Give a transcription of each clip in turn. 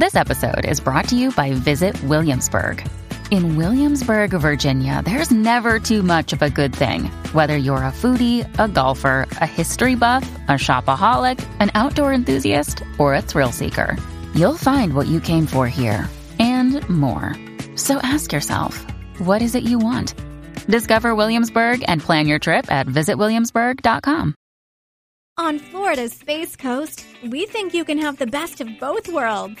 This episode is brought to you by Visit Williamsburg. In Williamsburg, Virginia, there's never too much of a good thing. Whether you're a foodie, a golfer, a history buff, a shopaholic, an outdoor enthusiast, or a thrill seeker, you'll find what you came for here and more. So ask yourself, what is it you want? Discover Williamsburg and plan your trip at visitwilliamsburg.com. On Florida's Space Coast, we think you can have the best of both worlds.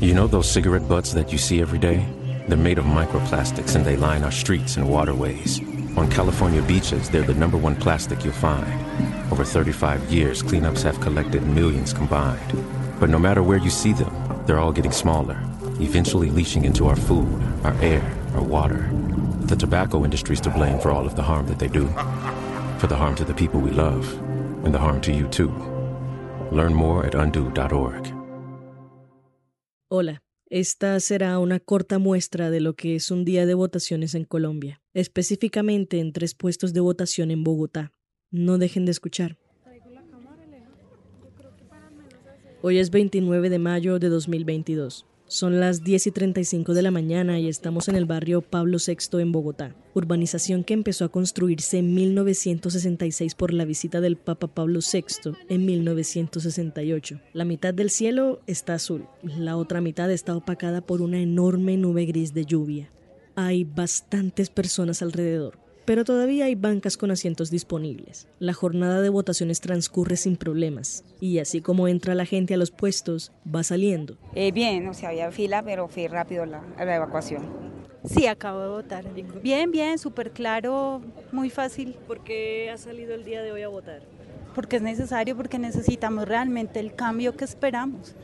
You know those cigarette butts that you see every day? They're made of microplastics and they line our streets and waterways. On California beaches, they're the number one plastic you'll find. Over 35 years, cleanups have collected millions combined. But no matter where you see them, they're all getting smaller, eventually leaching into our food, our air, our water. The tobacco industry's to blame for all of the harm that they do, for the harm to the people we love, and the harm to you too. Learn more at undo.org. Hola, esta será una corta muestra de lo que es un día de votaciones en Colombia, específicamente en tres puestos de votación en Bogotá. No dejen de escuchar. Hoy es 29 de mayo de 2022. Son las 10 y 35 de la mañana y estamos en el barrio Pablo VI en Bogotá, urbanización que empezó a construirse en 1966 por la visita del Papa Pablo VI en 1968. La mitad del cielo está azul, la otra mitad está opacada por una enorme nube gris de lluvia. Hay bastantes personas alrededor, pero todavía hay bancas con asientos disponibles. La jornada de votaciones transcurre sin problemas y así como entra la gente a los puestos, va saliendo. Eh, bien, o sea, había fila, pero fue rápido la, la evacuación. Sí, acabo de votar. Bien, bien, súper claro, muy fácil. ¿Por qué ha salido el día de hoy a votar? Porque es necesario, porque necesitamos realmente el cambio que esperamos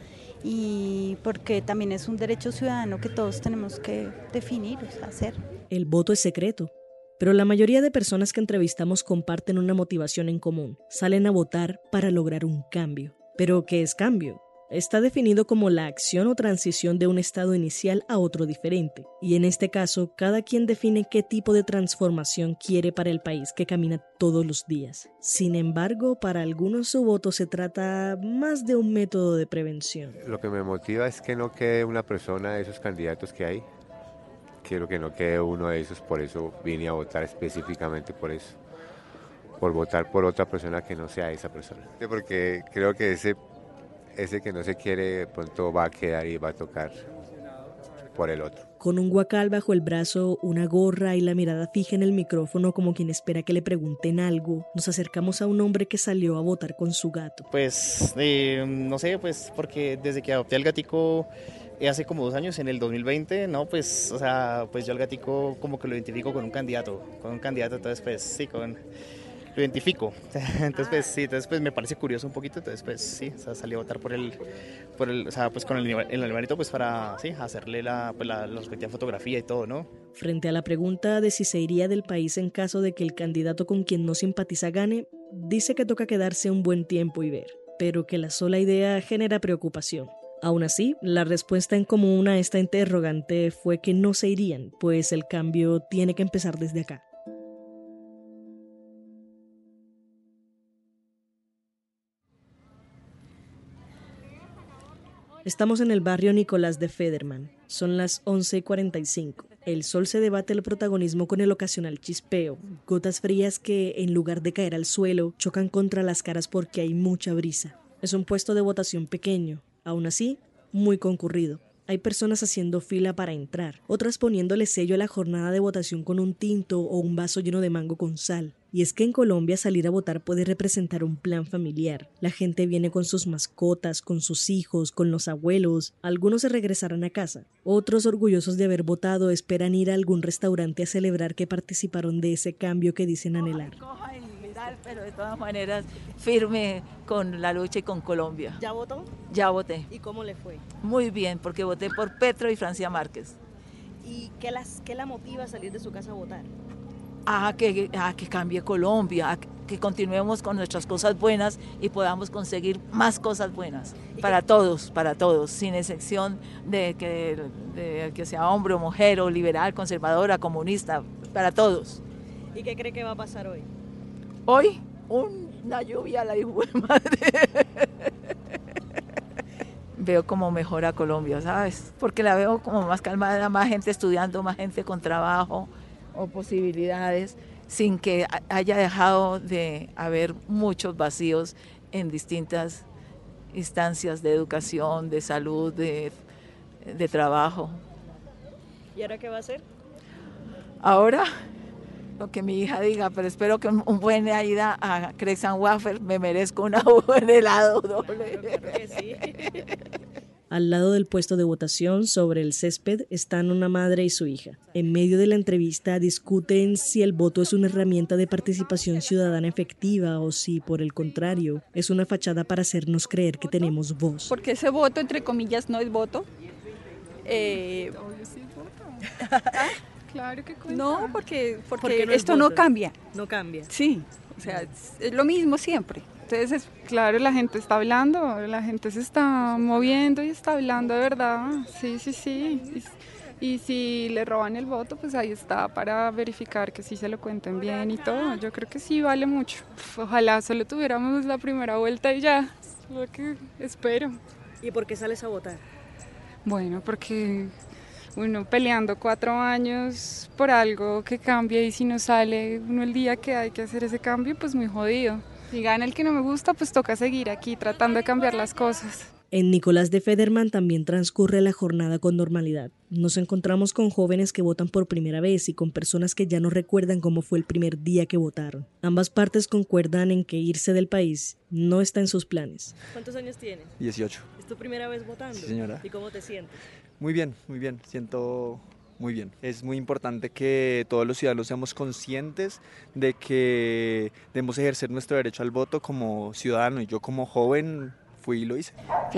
y porque también es un derecho ciudadano que todos tenemos que definir, o sea, hacer. El voto es secreto, pero la mayoría de personas que entrevistamos comparten una motivación en común. Salen a votar para lograr un cambio. ¿Pero qué es cambio? Está definido como la acción o transición de un estado inicial a otro diferente. Y en este caso, cada quien define qué tipo de transformación quiere para el país que camina todos los días. Sin embargo, para algunos su voto se trata más de un método de prevención. Lo que me motiva es que no quede una persona de esos candidatos que hay quiero que no quede uno de esos, por eso vine a votar específicamente por eso, por votar por otra persona que no sea esa persona. Porque creo que ese, ese que no se quiere pronto va a quedar y va a tocar por el otro. Con un guacal bajo el brazo, una gorra y la mirada fija en el micrófono como quien espera que le pregunten algo, nos acercamos a un hombre que salió a votar con su gato. Pues eh, no sé, pues porque desde que adopté al gatico hace como dos años, en el 2020, no, pues, o sea, pues yo al gatico como que lo identifico con un candidato, con un candidato, entonces pues sí, con, lo identifico. Entonces pues sí, entonces pues me parece curioso un poquito, entonces pues sí, o sea, salí a votar por el, por el, o sea, pues con el, el animalito pues para, sí, hacerle la, pues la, la respectiva fotografía y todo, ¿no? Frente a la pregunta de si se iría del país en caso de que el candidato con quien no simpatiza gane, dice que toca quedarse un buen tiempo y ver, pero que la sola idea genera preocupación. Aún así, la respuesta en común a esta interrogante fue que no se irían, pues el cambio tiene que empezar desde acá. Estamos en el barrio Nicolás de Federman. Son las 11:45. El sol se debate el protagonismo con el ocasional chispeo, gotas frías que, en lugar de caer al suelo, chocan contra las caras porque hay mucha brisa. Es un puesto de votación pequeño, aún así, muy concurrido. hay personas haciendo fila para entrar, otras poniéndole sello a la jornada de votación con un tinto o un vaso lleno de mango con sal. Y es que en Colombia salir a votar puede representar un plan familiar. La gente viene con sus mascotas, con sus hijos, con los abuelos. Algunos se regresarán a casa. Otros, orgullosos de haber votado, esperan ir a algún restaurante a celebrar que participaron de ese cambio que dicen anhelar. Pero de todas maneras, firme con la lucha y con Colombia. ¿Ya votó? Ya voté. ¿Y cómo le fue? Muy bien, porque voté por Petro y Francia Márquez. ¿Y qué, las, qué la motiva a salir de su casa a votar? a que, a que cambie Colombia, a que continuemos con nuestras cosas buenas y podamos conseguir más cosas buenas para todos, para todos, sin excepción de que, de que sea hombre o mujer o liberal, conservadora, comunista, para todos. ¿Y qué cree que va a pasar hoy? Hoy, una lluvia la hijo de madre. veo como mejora Colombia, ¿sabes? Porque la veo como más calmada, más gente estudiando, más gente con trabajo, o posibilidades sin que haya dejado de haber muchos vacíos en distintas instancias de educación, de salud, de, trabajo. ¿Y ahora qué va a hacer? Ahora, lo que mi hija diga, pero espero que un, buen ida a Crepes Waffle me merezco una buen helado doble. que sí. Al lado del puesto de votación, sobre el césped, están una madre y su hija. En medio de la entrevista discuten si el voto es una herramienta de participación ciudadana efectiva o si, por el contrario, es una fachada para hacernos creer que tenemos voz. Porque ese voto, entre comillas, no es voto. Eh... Claro que cuenta. No, porque, porque, esto no cambia. No cambia. Sí, o sea, es lo mismo siempre. Entonces, claro, la gente está hablando, la gente se está moviendo y está hablando de verdad. Sí, sí, sí. Y, si le roban el voto, pues ahí está para verificar que sí se lo cuenten bien y todo. Yo creo que sí vale mucho. Ojalá solo tuviéramos la primera vuelta y ya. Es lo que espero. ¿Y por qué sales a votar? Bueno, porque uno peleando cuatro años por algo que cambia y si no sale uno el día que hay que hacer ese cambio, pues muy jodido. Si gana el que no me gusta, pues toca seguir aquí tratando de cambiar las cosas. En Nicolás de Federman también transcurre la jornada con normalidad. Nos encontramos con jóvenes que votan por primera vez y con personas que ya no recuerdan cómo fue el primer día que votaron. Ambas partes concuerdan en que irse del país no está en sus planes. ¿Cuántos años tienes? 18. ¿Es tu primera vez votando? Sí, señora. ¿Y cómo te sientes? Muy bien, muy bien. Siento muy bien. Es muy importante que todos los ciudadanos seamos conscientes de que debemos ejercer nuestro derecho al voto como ciudadano y yo como joven fui y lo hice.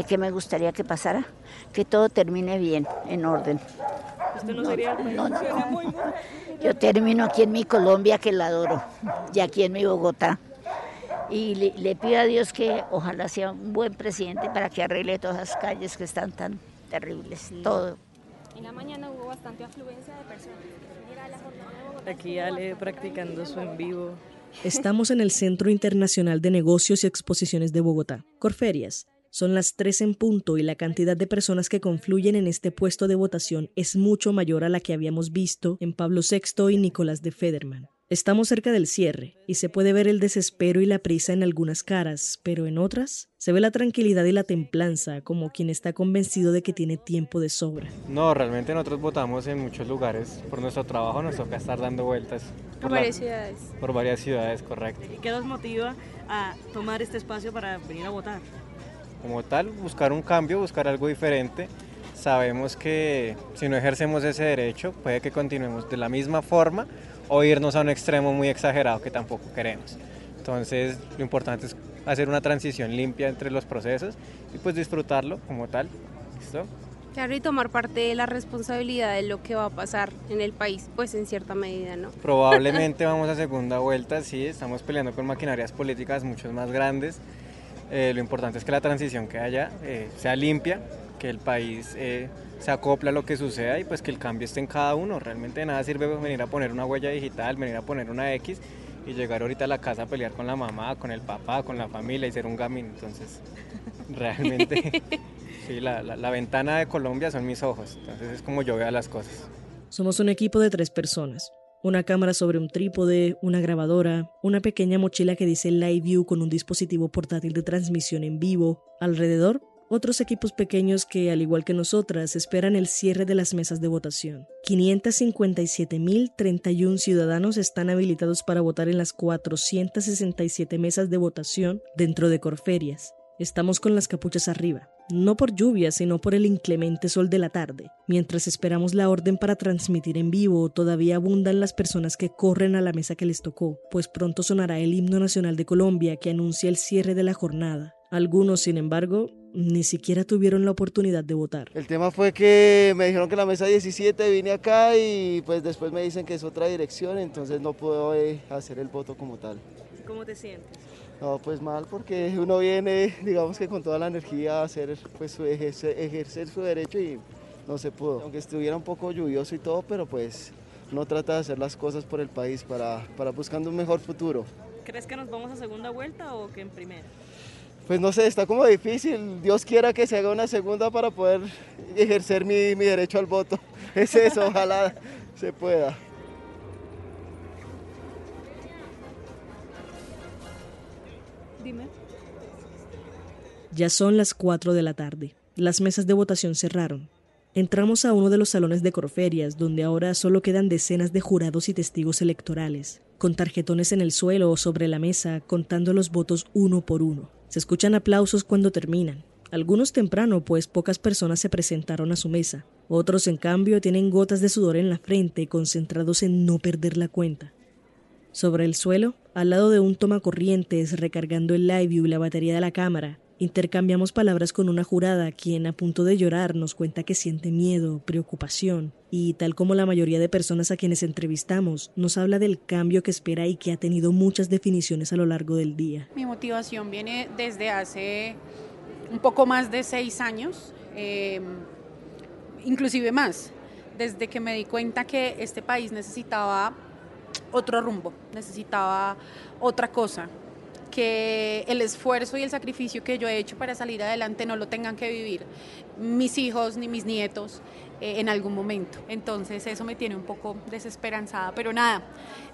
¿Qué, me gustaría que pasara? Que todo termine bien, en orden. ¿Usted no, sería no, Yo termino aquí en mi Colombia, que la adoro, y aquí en mi Bogotá. Y le, pido a Dios que ojalá sea un buen presidente para que arregle todas las calles que están tan terribles, todo. En la mañana hubo bastante afluencia de personas. Aquí Ale practicando su en vivo. Estamos en el Centro Internacional de Negocios y Exposiciones de Bogotá, Corferias. Son las tres en punto y la cantidad de personas que confluyen en este puesto de votación es mucho mayor a la que habíamos visto en Pablo VI y Nicolás de Federman. Estamos cerca del cierre y se puede ver el desespero y la prisa en algunas caras, pero en otras se ve la tranquilidad y la templanza, como quien está convencido de que tiene tiempo de sobra. No, realmente nosotros votamos en muchos lugares. Por nuestro trabajo nos toca estar dando vueltas. Por, varias ciudades. Por varias ciudades, correcto. ¿Y qué nos motiva a tomar este espacio para venir a votar? Como tal, buscar un cambio, buscar algo diferente. Sabemos que si no ejercemos ese derecho, puede que continuemos de la misma forma o irnos a un extremo muy exagerado que tampoco queremos. Entonces lo importante es hacer una transición limpia entre los procesos y pues disfrutarlo como tal. ¿Listo? Claro, y tomar parte de la responsabilidad de lo que va a pasar en el país, pues en cierta medida, ¿no? Probablemente vamos a segunda vuelta, sí, estamos peleando con maquinarias políticas mucho más grandes. Eh, lo importante es que la transición que haya eh, sea limpia, que el país eh, se acopla a lo que suceda y pues que el cambio esté en cada uno. Realmente de nada sirve venir a poner una huella digital, venir a poner una X y llegar ahorita a la casa a pelear con la mamá, con el papá, con la familia y ser un gamín. Entonces, realmente, sí, la, la ventana de Colombia son mis ojos. Entonces es como yo veo las cosas. Somos un equipo de tres personas. Una cámara sobre un trípode, una grabadora, una pequeña mochila que dice Live View con un dispositivo portátil de transmisión en vivo. Alrededor, otros equipos pequeños que, al igual que nosotras, esperan el cierre de las mesas de votación. 557.031 ciudadanos están habilitados para votar en las 467 mesas de votación dentro de Corferias. Estamos con las capuchas arriba, no por lluvia, sino por el inclemente sol de la tarde. Mientras esperamos la orden para transmitir en vivo, todavía abundan las personas que corren a la mesa que les tocó, pues pronto sonará el himno nacional de Colombia que anuncia el cierre de la jornada. Algunos, sin embargo, ni siquiera tuvieron la oportunidad de votar. El tema fue que me dijeron que la mesa 17 vine acá y pues después me dicen que es otra dirección, entonces no puedo eh, hacer el voto como tal. ¿Cómo te sientes? No, pues mal porque uno viene, digamos que con toda la energía a hacer, pues, su ejercer, su derecho y no se pudo. Aunque estuviera un poco lluvioso y todo, pero pues no trata de hacer las cosas por el país para, para buscando un mejor futuro. ¿Crees que nos vamos a segunda vuelta o que en primera? Pues no sé, está como difícil. Dios quiera que se haga una segunda para poder ejercer mi, mi derecho al voto. Es eso, ojalá se pueda. Dime. Ya son las 4 de la tarde. Las mesas de votación cerraron. Entramos a uno de los salones de Corferias, donde ahora solo quedan decenas de jurados y testigos electorales, con tarjetones en el suelo o sobre la mesa, contando los votos uno por uno. Se escuchan aplausos cuando terminan, algunos temprano, pues pocas personas se presentaron a su mesa. Otros, en cambio, tienen gotas de sudor en la frente, concentrados en no perder la cuenta. Sobre el suelo, al lado de un toma corrientes recargando el live view y la batería de la cámara, intercambiamos palabras con una jurada quien a punto de llorar nos cuenta que siente miedo, preocupación y tal como la mayoría de personas a quienes entrevistamos, nos habla del cambio que espera y que ha tenido muchas definiciones a lo largo del día. Mi motivación viene desde hace un poco más de seis años, em, inclusive más, desde que me di cuenta que este país necesitaba otro rumbo, necesitaba otra cosa, que el esfuerzo y el sacrificio que yo he hecho para salir adelante no lo tengan que vivir mis hijos ni mis nietos eh, en algún momento. Entonces eso me tiene un poco desesperanzada, pero nada,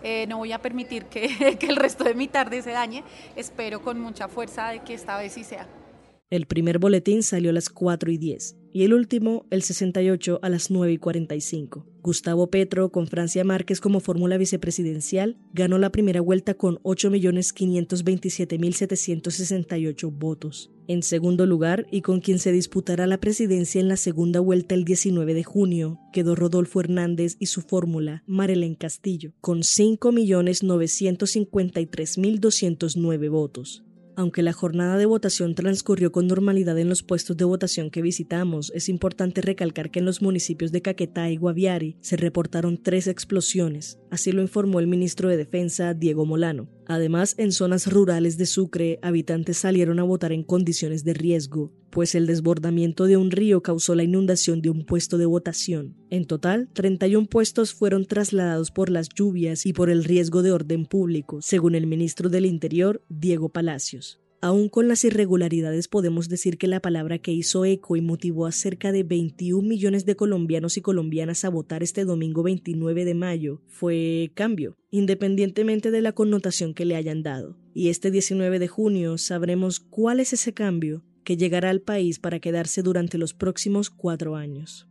eh, no voy a permitir que, que el resto de mi tarde se dañe. Espero con mucha fuerza de que esta vez sí sea. El primer boletín salió a las 4 y 10 y el último, el 68, a las 9 y 45. Gustavo Petro, con Francia Márquez como fórmula vicepresidencial, ganó la primera vuelta con 8.527.768 votos. En segundo lugar, y con quien se disputará la presidencia en la segunda vuelta el 19 de junio, quedó Rodolfo Hernández y su fórmula, Marelén Castillo, con 5.953.209 votos. Aunque la jornada de votación transcurrió con normalidad en los puestos de votación que visitamos, es importante recalcar que en los municipios de Caquetá y Guaviare se reportaron tres explosiones, así lo informó el ministro de Defensa, Diego Molano. Además, en zonas rurales de Sucre, habitantes salieron a votar en condiciones de riesgo, pues el desbordamiento de un río causó la inundación de un puesto de votación. En total, 31 puestos fueron trasladados por las lluvias y por el riesgo de orden público, según el ministro del Interior, Diego Palacios. Aún con las irregularidades podemos decir que la palabra que hizo eco y motivó a cerca de 21 millones de colombianos y colombianas a votar este domingo 29 de mayo fue cambio, independientemente de la connotación que le hayan dado. Y este 19 de junio sabremos cuál es ese cambio que llegará al país para quedarse durante los próximos cuatro años.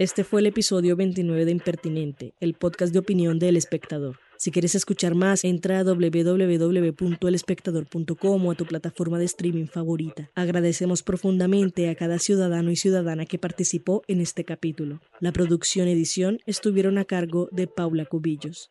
Este fue el episodio 29 de Impertinente, el podcast de opinión del espectador. Si quieres escuchar más, entra a www.elespectador.com o a tu plataforma de streaming favorita. Agradecemos profundamente a cada ciudadano y ciudadana que participó en este capítulo. La producción y edición estuvieron a cargo de Paula Cubillos.